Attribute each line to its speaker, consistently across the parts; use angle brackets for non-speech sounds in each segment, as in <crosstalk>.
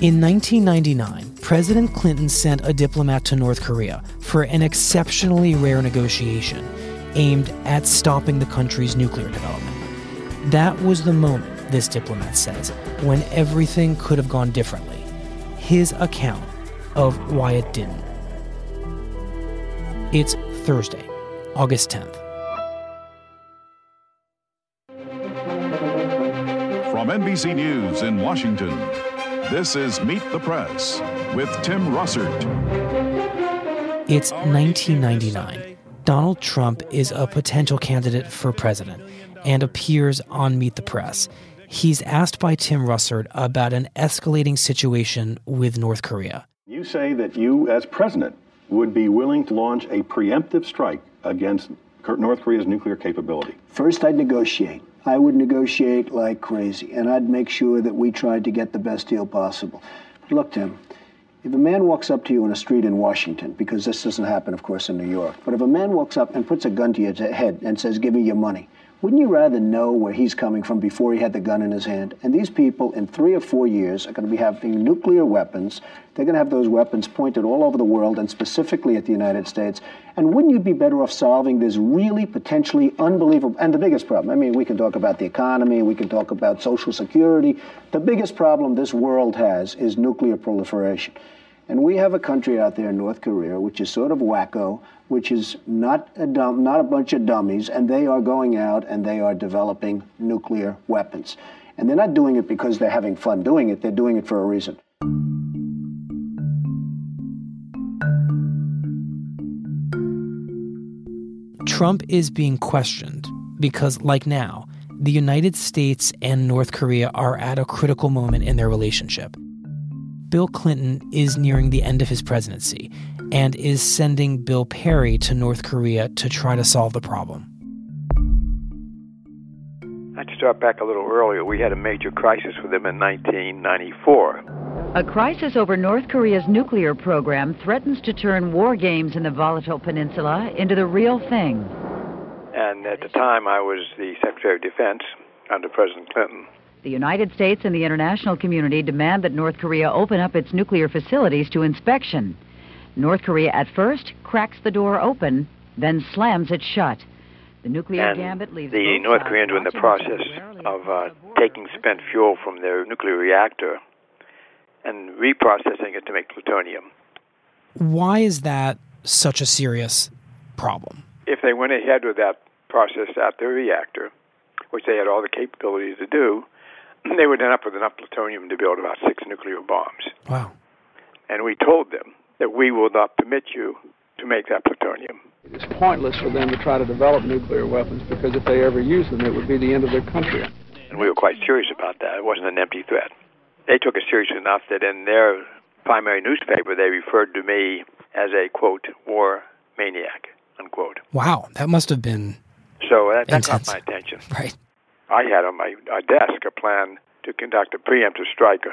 Speaker 1: in 1999, President Clinton sent a diplomat to North Korea for an exceptionally rare negotiation aimed at stopping the country's nuclear development. That was the moment, this diplomat says, when everything could have gone differently. His account of why it didn't. It's Thursday, August 10th.
Speaker 2: From NBC News in Washington, this is Meet the Press with Tim Russert.
Speaker 1: It's 1999. Donald Trump is a potential candidate for president and appears on Meet the Press. He's asked by Tim Russert about an escalating situation with North Korea.
Speaker 3: You say that you, as president, would be willing to launch a preemptive strike against North Korea's nuclear capability?
Speaker 4: First, I'd negotiate. I would negotiate like crazy, and I'd make sure that we tried to get the best deal possible. But look, Tim, if a man walks up to you in a street in Washington, because this doesn't happen, of course, in New York, but if a man walks up and puts a gun to your head and says, Give me your money, wouldn't you rather know where he's coming from before he had the gun in his hand? And these people, in three or four years, are going to be having nuclear weapons. They're going to have those weapons pointed all over the world and specifically at the United States. And wouldn't you be better off solving this really potentially unbelievable and the biggest problem? I mean, we can talk about the economy, we can talk about social security. The biggest problem this world has is nuclear proliferation. And we have a country out there, North Korea, which is sort of wacko, which is not a dumb, not a bunch of dummies, and they are going out and they are developing nuclear weapons. And they're not doing it because they're having fun doing it, they're doing it for a reason.
Speaker 1: Trump is being questioned because, like now, the United States and North Korea are at a critical moment in their relationship. Bill Clinton is nearing the end of his presidency and is sending Bill Perry to North Korea to try to solve the problem.
Speaker 5: I'd start back a little earlier. We had a major crisis with them in 1994.
Speaker 6: A crisis over North Korea's nuclear program threatens to turn war games in the volatile peninsula into the real thing.
Speaker 5: And at the time, I was the Secretary of Defense under President Clinton.
Speaker 6: The United States and the international community demand that North Korea open up its nuclear facilities to inspection. North Korea at first cracks the door open, then slams it shut. The nuclear
Speaker 5: and
Speaker 6: gambit leaves
Speaker 5: the North Koreans were in the process of uh, taking spent fuel from their nuclear reactor and reprocessing it to make plutonium.
Speaker 1: Why is that such a serious problem?
Speaker 5: If they went ahead with that process at their reactor, which they had all the capabilities to do, <clears throat> they would end up with enough plutonium to build about six nuclear bombs.
Speaker 1: Wow.
Speaker 5: And we told them that we will not permit you to make that plutonium.
Speaker 7: It's pointless for them to try to develop nuclear weapons because if they ever use them, it would be the end of their country.
Speaker 5: And we were quite serious about that. It wasn't an empty threat. They took it serious enough that in their primary newspaper, they referred to me as a, quote, war maniac, unquote.
Speaker 1: Wow, that must have been.
Speaker 5: So that, that
Speaker 1: intense.
Speaker 5: caught my attention. <laughs>
Speaker 1: Right.
Speaker 5: I had on my uh, desk a plan to conduct a preemptive strike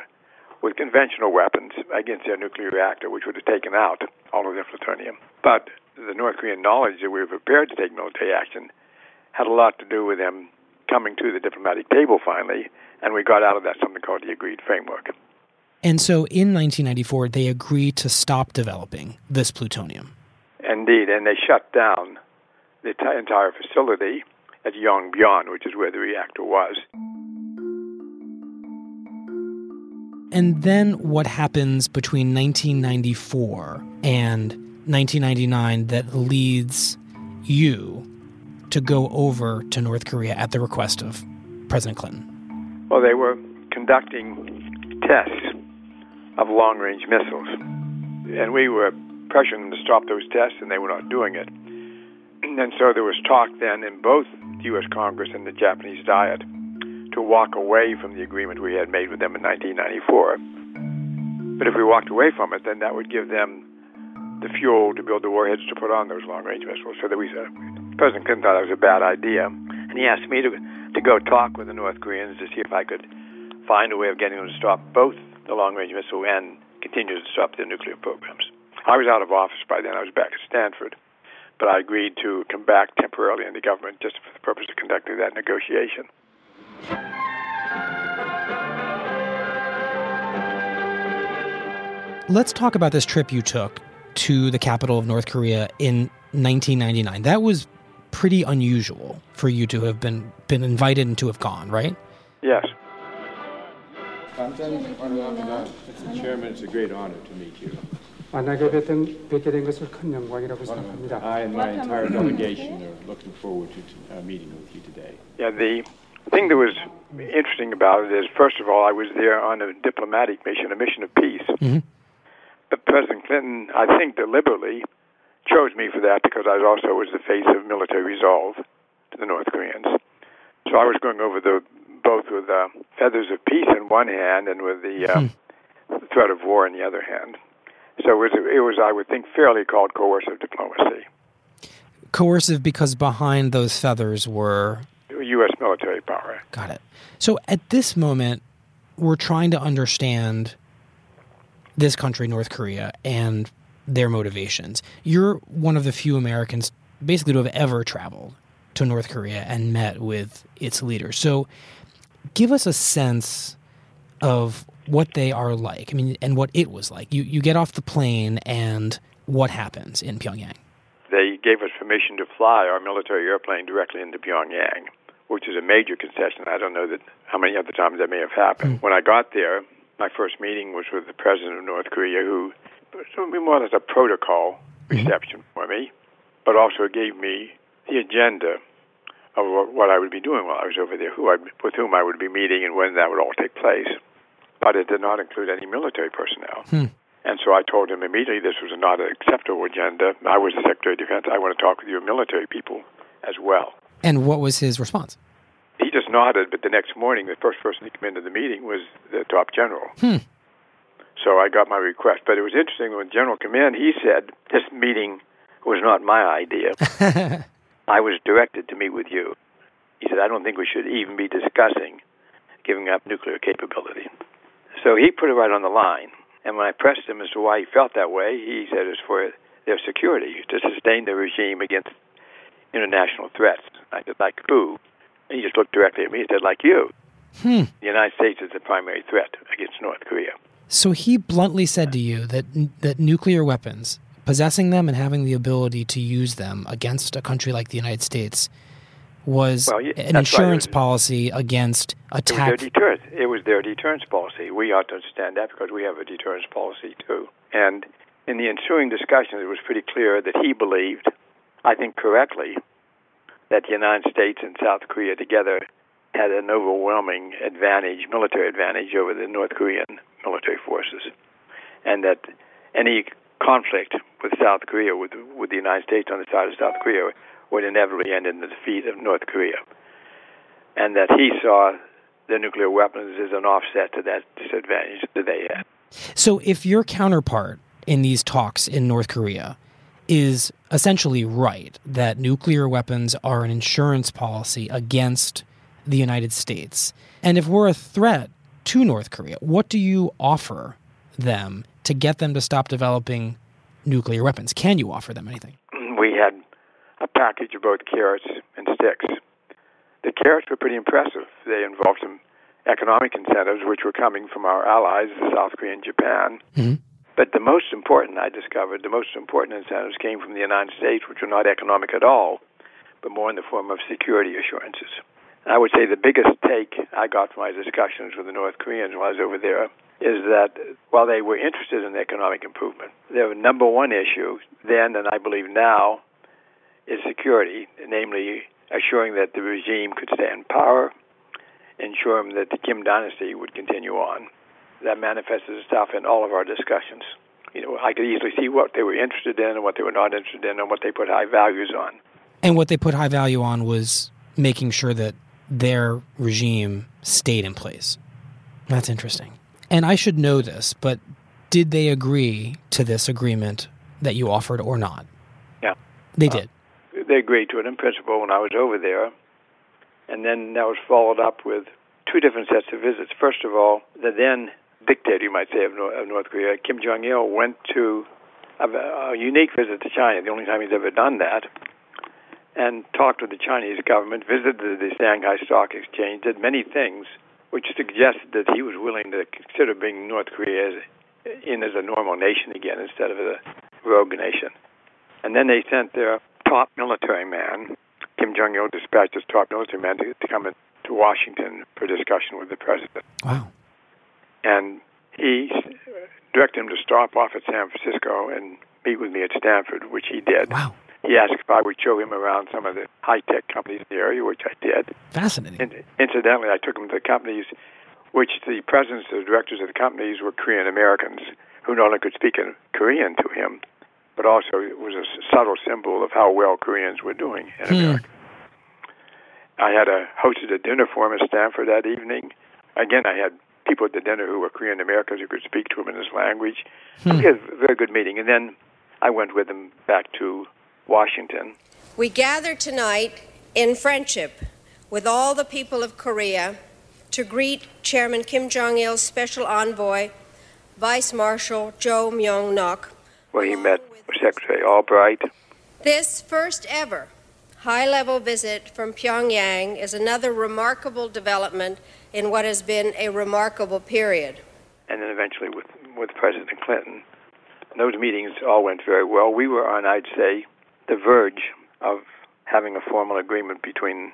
Speaker 5: with conventional weapons against their nuclear reactor, which would have taken out all of their plutonium. But the North Korean knowledge that we were prepared to take military action had a lot to do with them coming to the diplomatic table finally, and we got out of that something called the agreed framework.
Speaker 1: And so in 1994, they agreed to stop developing this plutonium.
Speaker 5: Indeed, and they shut down the t- entire facility at Yongbyon, which is where the reactor was.
Speaker 1: And then what happens between 1994 and 1999 that leads you to go over to North Korea at the request of President Clinton?
Speaker 5: Well, they were conducting tests of long range missiles. And we were pressuring them to stop those tests, and they were not doing it. And so there was talk then in both the U.S. Congress and the Japanese Diet to walk away from the agreement we had made with them in 1994. But if we walked away from it, then that would give them the fuel to build the warheads to put on those long range missiles. So that we uh, said, President Clinton thought it was a bad idea. And he asked me to, to go talk with the North Koreans to see if I could find a way of getting them to stop both the long range missile and continue to stop their nuclear programs. I was out of office by then. I was back at Stanford. But I agreed to come back temporarily in the government just for the purpose of conducting that negotiation.
Speaker 1: Let's talk about this trip you took to the capital of North Korea in 1999. That was pretty unusual for you to have been been invited and to have gone, right?
Speaker 5: Yes.
Speaker 8: Mr. Chairman, it's a great honor to meet you.
Speaker 9: 만나게 뵙던, 뵙게 된 것을 큰 영광이라고 생각합니다.
Speaker 8: I and my entire delegation are looking forward to uh, meeting with you today.
Speaker 5: Yeah, the thing that was interesting about it is, first of all, I was there on a diplomatic mission, a mission of peace.
Speaker 1: Mm-hmm.
Speaker 5: But President Clinton, I think deliberately, chose me for that because I also was the face of military resolve to the North Koreans. So I was going over the both with uh, feathers of peace in one hand and with the, uh,
Speaker 1: Hmm.
Speaker 5: the threat of war in the other hand. So it was, it was, I would think, fairly called coercive diplomacy.
Speaker 1: Coercive because behind those feathers were
Speaker 5: U.S. military power.
Speaker 1: Got it. So at this moment, we're trying to understand this country, North Korea, and their motivations. You're one of the few Americans, basically, to have ever traveled to North Korea and met with its leaders. So give us a sense of what they are like. I mean, and what it was like. You you get off the plane, and what happens in Pyongyang?
Speaker 5: They gave us permission to fly our military airplane directly into Pyongyang, which is a major concession. I don't know that how many other times that may have happened. Hmm. When I got there, my first meeting was with the president of North Korea, who was more or less a protocol hmm. reception for me, but also gave me the agenda of what, what I would be doing while I was over there, who I, with whom I would be meeting, and when that would all take place. But it did not include any military personnel.
Speaker 1: Hmm.
Speaker 5: And so I told him immediately this was not an acceptable agenda. I was the Secretary of Defense. I want to talk with your military people as well.
Speaker 1: And what was his response?
Speaker 5: He just nodded, but the next morning, the first person to come into the meeting was the top general.
Speaker 1: Hmm.
Speaker 5: So I got my request. But it was interesting when General came in, he said, This meeting was not my idea. <laughs> I was directed to meet with you. He said, I don't think we should even be discussing giving up nuclear capability. So he put it right on the line. And when I pressed him as to why he felt that way, he said it's for their security, to sustain the regime against international threats. I said, like who? And he just looked directly at me and said, like you.
Speaker 1: Hmm.
Speaker 5: The United States is the primary threat against North Korea.
Speaker 1: So he bluntly said to you that that nuclear weapons, possessing them and having the ability to use them against a country like the United States, was
Speaker 5: Well, yeah,
Speaker 1: an insurance policy against attack.
Speaker 5: It was their deterrence. It was their deterrence policy. We ought to understand that because we have a deterrence policy too. And in the ensuing discussions, it was pretty clear that he believed, I think correctly, that the United States and South Korea together had an overwhelming advantage, military advantage over the North Korean military forces, and that any conflict with South Korea, with with the United States on the side of South Korea, would inevitably end in the defeat of North Korea, and that he saw the nuclear weapons as an offset to that disadvantage that they had.
Speaker 1: So if your counterpart in these talks in North Korea is essentially right that nuclear weapons are an insurance policy against the United States, and if we're a threat to North Korea, what do you offer them to get them to stop developing nuclear weapons? Can you offer them anything?
Speaker 5: A package of both carrots and sticks. The carrots were pretty impressive. They involved some economic incentives, which were coming from our allies, South Korea and Japan.
Speaker 1: Mhm.
Speaker 5: But the most important, I discovered, the most important incentives came from the United States, which were not economic at all. but more in the form of security assurances. I would say the biggest take I got from my discussions with the North Koreans while I was over there is that while they were interested in economic improvement, their number one issue then and I believe now is security, namely assuring that the regime could stay in power, ensuring that the Kim dynasty would continue on. That manifested itself in all of our discussions. You know, I could easily see what they were interested in and what they were not interested in and what they put high values on.
Speaker 1: And what they put high value on was making sure that their regime stayed in place. That's interesting. And I should know this, but did they agree to this agreement that you offered or not?
Speaker 5: Yeah.
Speaker 1: They did.
Speaker 5: They agreed to it in principle when I was over there. And then that was followed up with two different sets of visits. First of all, the then dictator, you might say, of North, of North Korea, Kim Jong il, went to a, a unique visit to China, the only time he's ever done that, and talked with the Chinese government, visited the Shanghai Stock Exchange, did many things which suggested that he was willing to consider bringing North Korea as, in as a normal nation again instead of a rogue nation. And then they sent their top military man, Kim Jong il dispatched his top military man to, to come in, to Washington for discussion with the president.
Speaker 1: Wow.
Speaker 5: And he directed him to stop off at San Francisco and meet with me at Stanford, which he did.
Speaker 1: Wow.
Speaker 5: He asked if I would show him around some of the high tech companies in the area, which I did.
Speaker 1: Fascinating.
Speaker 5: And incidentally, I took him to the companies which the presidents and the directors of the companies were Korean Americans who not only could speak in Korean to him, but also it was a subtle symbol of how well Koreans were doing in
Speaker 1: Hmm.
Speaker 5: America. I had a hosted a dinner for him at Stanford that evening. Again, I had people at the dinner who were Korean Americans who could speak to him in his language.
Speaker 1: Hmm.
Speaker 5: We had a very good meeting, and then I went with him back to Washington.
Speaker 10: We gather tonight in friendship with all the people of Korea to greet Chairman Kim Jong il's special envoy, Vice Marshal Jo Myung Nok.
Speaker 5: where he met with Secretary Albright.
Speaker 10: This first ever high level visit from Pyongyang is another remarkable development in what has been a remarkable period.
Speaker 5: and then eventually with with President Clinton. Those meetings all went very well. We were on, I'd say, the verge of having a formal agreement between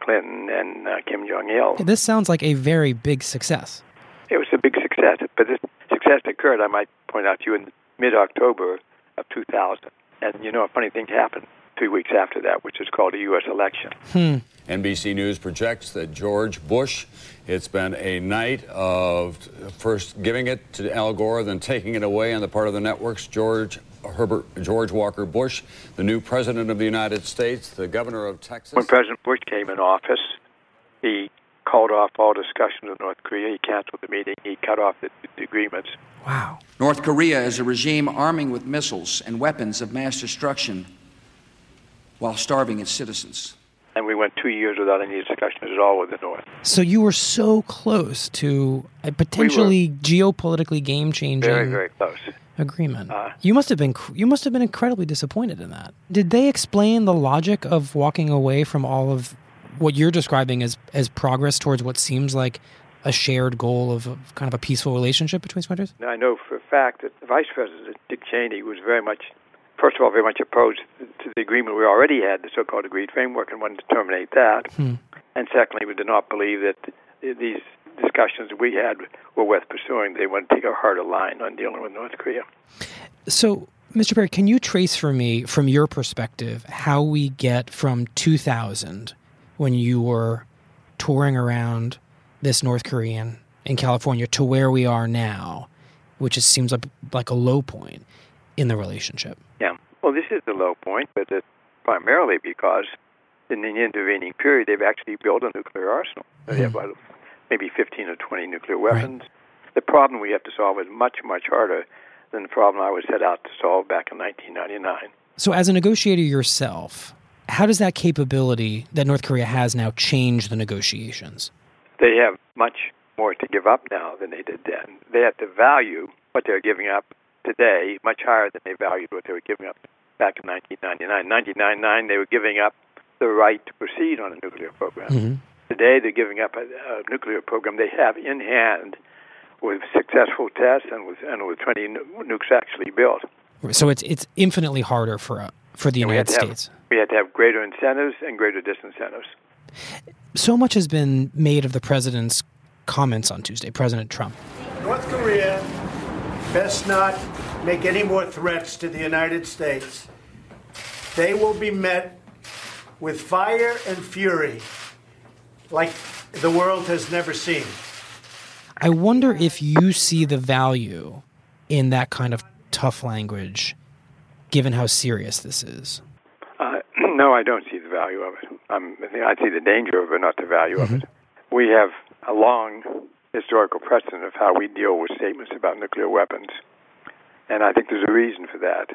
Speaker 5: Clinton and uh, Kim Jong Il.
Speaker 1: This sounds like a very big success.
Speaker 5: It was a big success, but this success occurred, I might point out to you, in mid October of 2000. And you know, a funny thing happened three weeks after that, which is called a U.S. election.
Speaker 1: Hmm.
Speaker 11: NBC News projects that George Bush, it's been a night of first giving it to Al Gore, then taking it away on the part of the networks. George Herbert George Walker Bush, the new president of the United States, the governor of Texas.
Speaker 5: When President Bush came in office, he called off all discussions with North Korea. He canceled the meeting. He cut off the, the agreements.
Speaker 1: Wow.
Speaker 12: North Korea is a regime arming with missiles and weapons of mass destruction while starving its citizens.
Speaker 5: And we went two years without any discussions at all with the North.
Speaker 1: So you were so close to a potentially geopolitically game-changing
Speaker 5: Very, very close.
Speaker 1: agreement.
Speaker 5: Uh,
Speaker 1: you must have been you must have been incredibly disappointed in that. Did they explain the logic of walking away from all of what you're describing as as progress towards what seems like a shared goal of, of kind of a peaceful relationship between countries?
Speaker 5: Now, I know for a fact that the Vice President, Dick Cheney, was very much, first of all, very much opposed to the agreement we already had, the so called agreed framework, and wanted to terminate that.
Speaker 1: Hmm.
Speaker 5: And secondly, we did not believe that these discussions we had were worth pursuing. They wanted to take a harder line on dealing with North Korea.
Speaker 1: So, Mr. Perry, can you trace for me, from your perspective, how we get from 2000, when you were touring around this North Korean in California, to where we are now, which is, seems like, like a low point in the relationship?
Speaker 5: Yeah. Well, this is the low point, but it's primarily because in the intervening period, they've actually built a nuclear arsenal. They hmm. have about maybe 15 or 20 nuclear weapons. The problem we have to solve is much, much harder than the problem I was set out to solve back in 1999.
Speaker 1: So, as a negotiator yourself, how does that capability that North Korea has now change the negotiations?
Speaker 5: They have much more to give up now than they did then. They have to value what they're giving up today much higher than they valued what they were giving up back in 1999. 1999, they were giving up the right to proceed on a nuclear program.
Speaker 1: Mm-hmm.
Speaker 5: Today, they're giving up a, a nuclear program they have in hand with successful tests and with and with 20 nukes actually built.
Speaker 1: So it's it's infinitely harder for a for the
Speaker 5: And
Speaker 1: United
Speaker 5: had to have-
Speaker 1: States.
Speaker 5: we had to have greater incentives and greater disincentives.
Speaker 1: So much has been made of the president's comments on Tuesday, President Trump.
Speaker 13: North Korea best not make any more threats to the United States. They will be met with fire and fury like the world has never seen.
Speaker 1: I wonder if you see the value in that kind of tough language, given how serious this is.
Speaker 5: Uh, <clears throat> no, I don't see the value of it. Um, I think I see the danger of it, not the value of it. We have a long historical precedent of how we deal with statements about nuclear weapons, and I think there's a reason for that.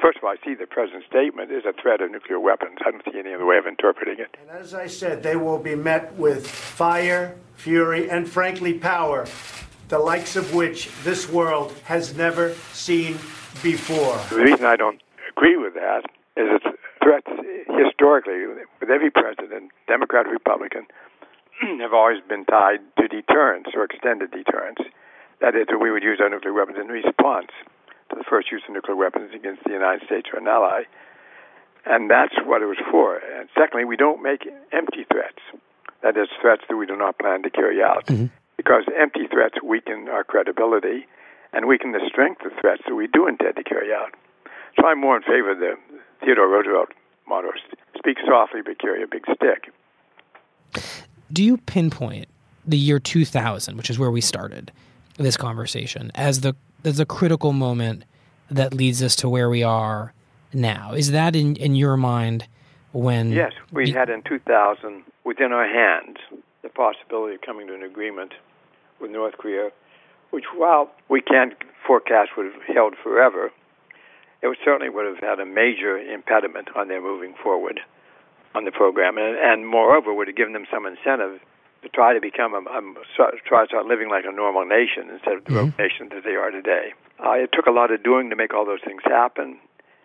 Speaker 5: First of all, I see the president's statement as a threat of nuclear weapons. I don't see any other way of interpreting it.
Speaker 13: And as I said, they will be met with fire, fury, and frankly, power, the likes of which this world has never seen before.
Speaker 5: The reason I don't agree with that is it's threats historically with every president, Democrat or Republican, <clears throat> have always been tied to deterrence or extended deterrence. That is, that we would use our nuclear weapons in response to the first use of nuclear weapons against the United States or an ally. And that's what it was for. And secondly, we don't make empty threats. That is, threats that we do not plan to carry out. Mm-hmm. Because empty threats weaken our credibility and weaken the strength of threats that we do intend to carry out. So I'm more in favor of the Theodore Roosevelt motto speak softly but carry a big stick.
Speaker 1: Do you pinpoint the year 2000, which is where we started this conversation, as the as a critical moment that leads us to where we are now? Is that in in your mind when
Speaker 5: Yes, we had in 2000 within our hands the possibility of coming to an agreement with North Korea, which, while we can't forecast would have held forever, it certainly would have had a major impediment on their moving forward on the program, and, and moreover would have given them some incentive to try to become a, a try to start living like a normal nation instead of the rogue nation that they are today. Uh, it took a lot of doing to make all those things happen,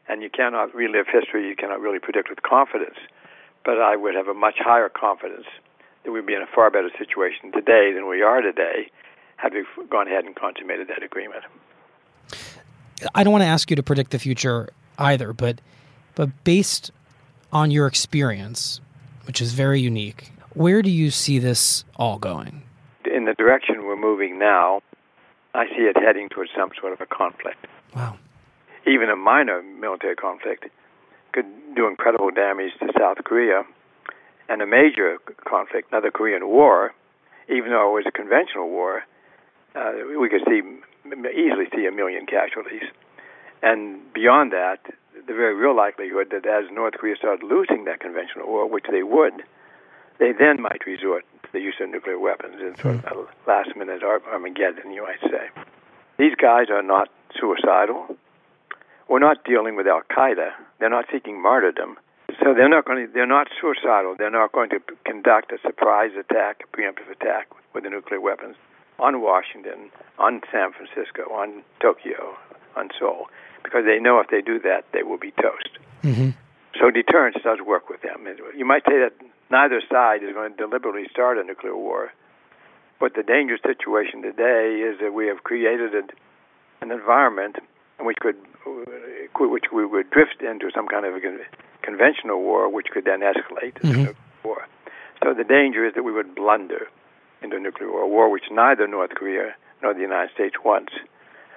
Speaker 5: and you cannot relive history. You cannot really predict with confidence. But I would have a much higher confidence that we'd be in a far better situation today than we are today had we gone ahead and consummated that agreement.
Speaker 1: I don't want to ask you to predict the future either, but but based on your experience, which is very unique, where do you see this all going?
Speaker 5: In the direction we're moving now, I see it heading towards some sort of a conflict.
Speaker 1: Wow.
Speaker 5: Even a minor military conflict could do incredible damage to South Korea, and a major conflict, another Korean War, even though it was a conventional war, uh, we could see easily see a million casualties. And beyond that, the very real likelihood that as North Korea started losing that conventional war, which they would, they then might resort to the use of nuclear weapons in sort of a last minute Armageddon, you might say. These guys are not suicidal. We're not dealing with Al Qaeda. They're not seeking martyrdom. So they're not going to, they're not suicidal. They're not going to conduct a surprise attack, a preemptive attack with the nuclear weapons on Washington, on San Francisco, on Tokyo, on Seoul, because they know if they do that, they will be toast.
Speaker 1: Mm-hmm.
Speaker 5: So deterrence does work with them. You might say that neither side is going to deliberately start a nuclear war, but the dangerous situation today is that we have created an environment in which could, which we would drift into some kind of a conventional war, which could then escalate to
Speaker 1: mm-hmm.
Speaker 5: a war. So the danger is that we would blunder into a nuclear war, a war which neither North Korea nor the United States wants,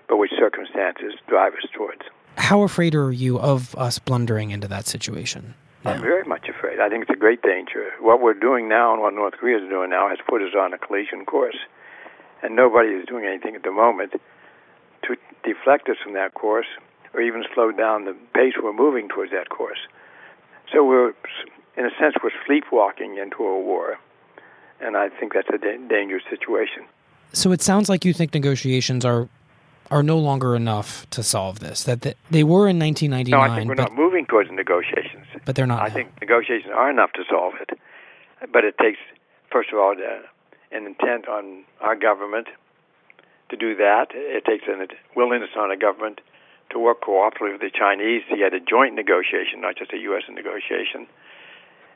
Speaker 5: but which circumstances drive us towards.
Speaker 1: How afraid are you of us blundering into that situation?
Speaker 5: I'm very much afraid. I think it's a great danger. What we're doing now and what North Korea is doing now has put us on a collision course. And nobody is doing anything at the moment to deflect us from that course or even slow down the pace we're moving towards that course. So we're, in a sense, we're sleepwalking into a war. And I think that's a da- dangerous situation.
Speaker 1: So it sounds like you think negotiations are are no longer enough to solve this. That the, they were in 1999.
Speaker 5: No, I think we're
Speaker 1: but,
Speaker 5: not moving towards negotiations.
Speaker 1: But they're not.
Speaker 5: I
Speaker 1: now.
Speaker 5: think negotiations are enough to solve it. But it takes, first of all, uh, an intent on our government to do that. It takes a willingness on a government to work cooperatively with the Chinese He had a joint negotiation, not just a U.S. negotiation.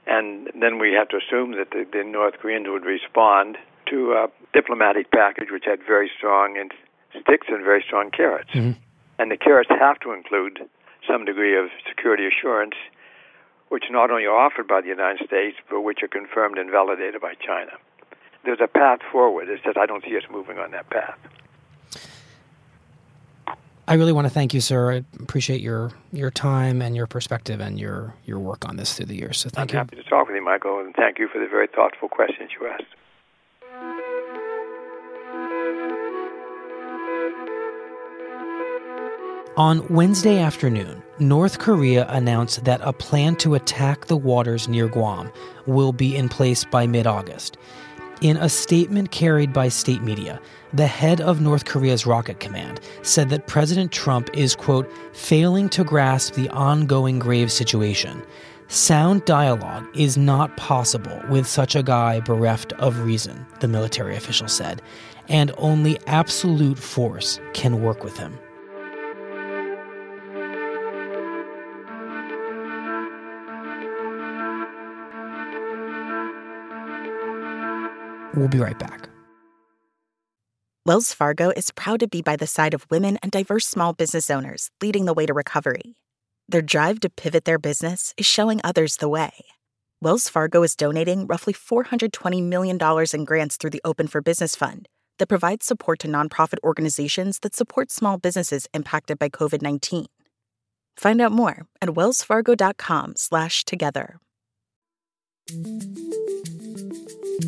Speaker 5: And then we have to assume that the, the North Koreans would respond to a diplomatic package which had very strong and sticks and very strong carrots.
Speaker 1: Mm-hmm.
Speaker 5: And the carrots have to include some degree of security assurance, which not only are offered by the United States, but which are confirmed and validated by China. There's a path forward. It's just I don't see us moving on that path.
Speaker 1: I really want to thank you, sir. I appreciate your your time and your perspective and your your work on this through the years. So thank you.
Speaker 5: I'm
Speaker 1: you.
Speaker 5: happy to talk with you, Michael, and thank you for the very thoughtful questions you asked.
Speaker 1: On Wednesday afternoon, North Korea announced that a plan to attack the waters near Guam will be in place by mid August. In a statement carried by state media, the head of North Korea's rocket command said that President Trump is, quote, failing to grasp the ongoing grave situation. Sound dialogue is not possible with such a guy bereft of reason, the military official said, and only absolute force can work with him. We'll be right back.
Speaker 14: Wells Fargo is proud to be by the side of women and diverse small business owners leading the way to recovery. Their drive to pivot their business is showing others the way. Wells Fargo is donating roughly $420 million in grants through the Open for Business Fund that provides support to nonprofit organizations that support small businesses impacted by COVID-19. Find out more at wellsfargo.com/together.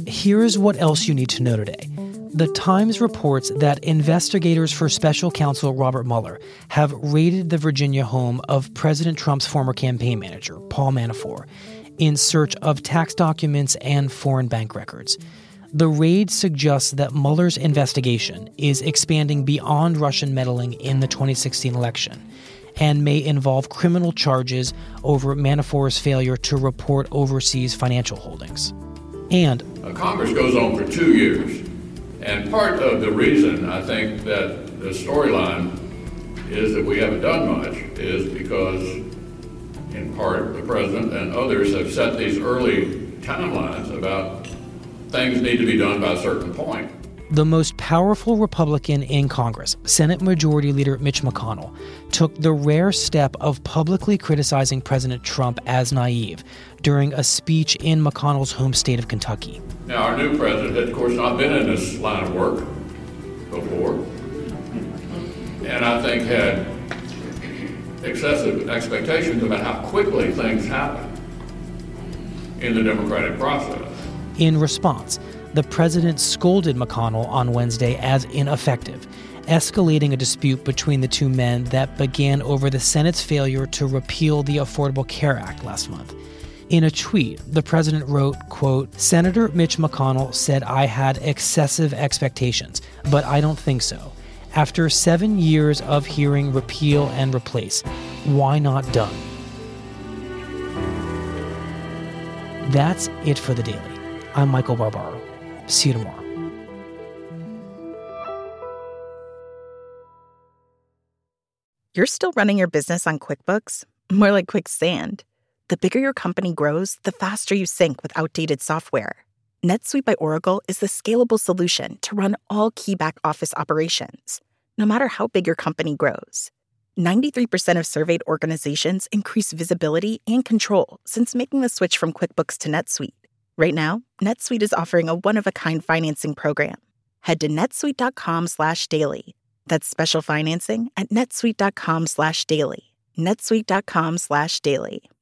Speaker 1: Here's what else you need to know today. The Times reports that investigators for special counsel Robert Mueller have raided the Virginia home of President Trump's former campaign manager, Paul Manafort, in search of tax documents and foreign bank records. The raid suggests that Mueller's investigation is expanding beyond Russian meddling in the 2016 election and may involve criminal charges over Manafort's failure to report overseas financial holdings. And
Speaker 15: uh, Congress goes on for two years. And part of the reason I think that the storyline is that we haven't done much is because, in part, the president and others have set these early timelines about things need to be done by a certain point.
Speaker 1: The most powerful Republican in Congress, Senate Majority Leader Mitch McConnell, took the rare step of publicly criticizing President Trump as naive during a speech in McConnell's home state of Kentucky.
Speaker 15: Now, our new president had, of course, not been in this line of work before, and I think had excessive expectations about how quickly things happen in the democratic process.
Speaker 1: In response, the president scolded McConnell on Wednesday as ineffective, escalating a dispute between the two men that began over the Senate's failure to repeal the Affordable Care Act last month. In a tweet, the president wrote, quote, Senator Mitch McConnell said I had excessive expectations, but I don't think so. After seven years of hearing repeal and replace, why not done? That's it for the daily. I'm Michael Barbaro. See you tomorrow.
Speaker 14: You're still running your business on QuickBooks? More like quicksand. The bigger your company grows, the faster you sink with outdated software. NetSuite by Oracle is the scalable solution to run all key back office operations, no matter how big your company grows. 93% of surveyed organizations increase visibility and control since making the switch from QuickBooks to NetSuite. Right now, NetSuite is offering a one-of-a-kind financing program. Head to netsuite.com/daily. That's special financing at netsuite.com/daily. netsuite.com/daily.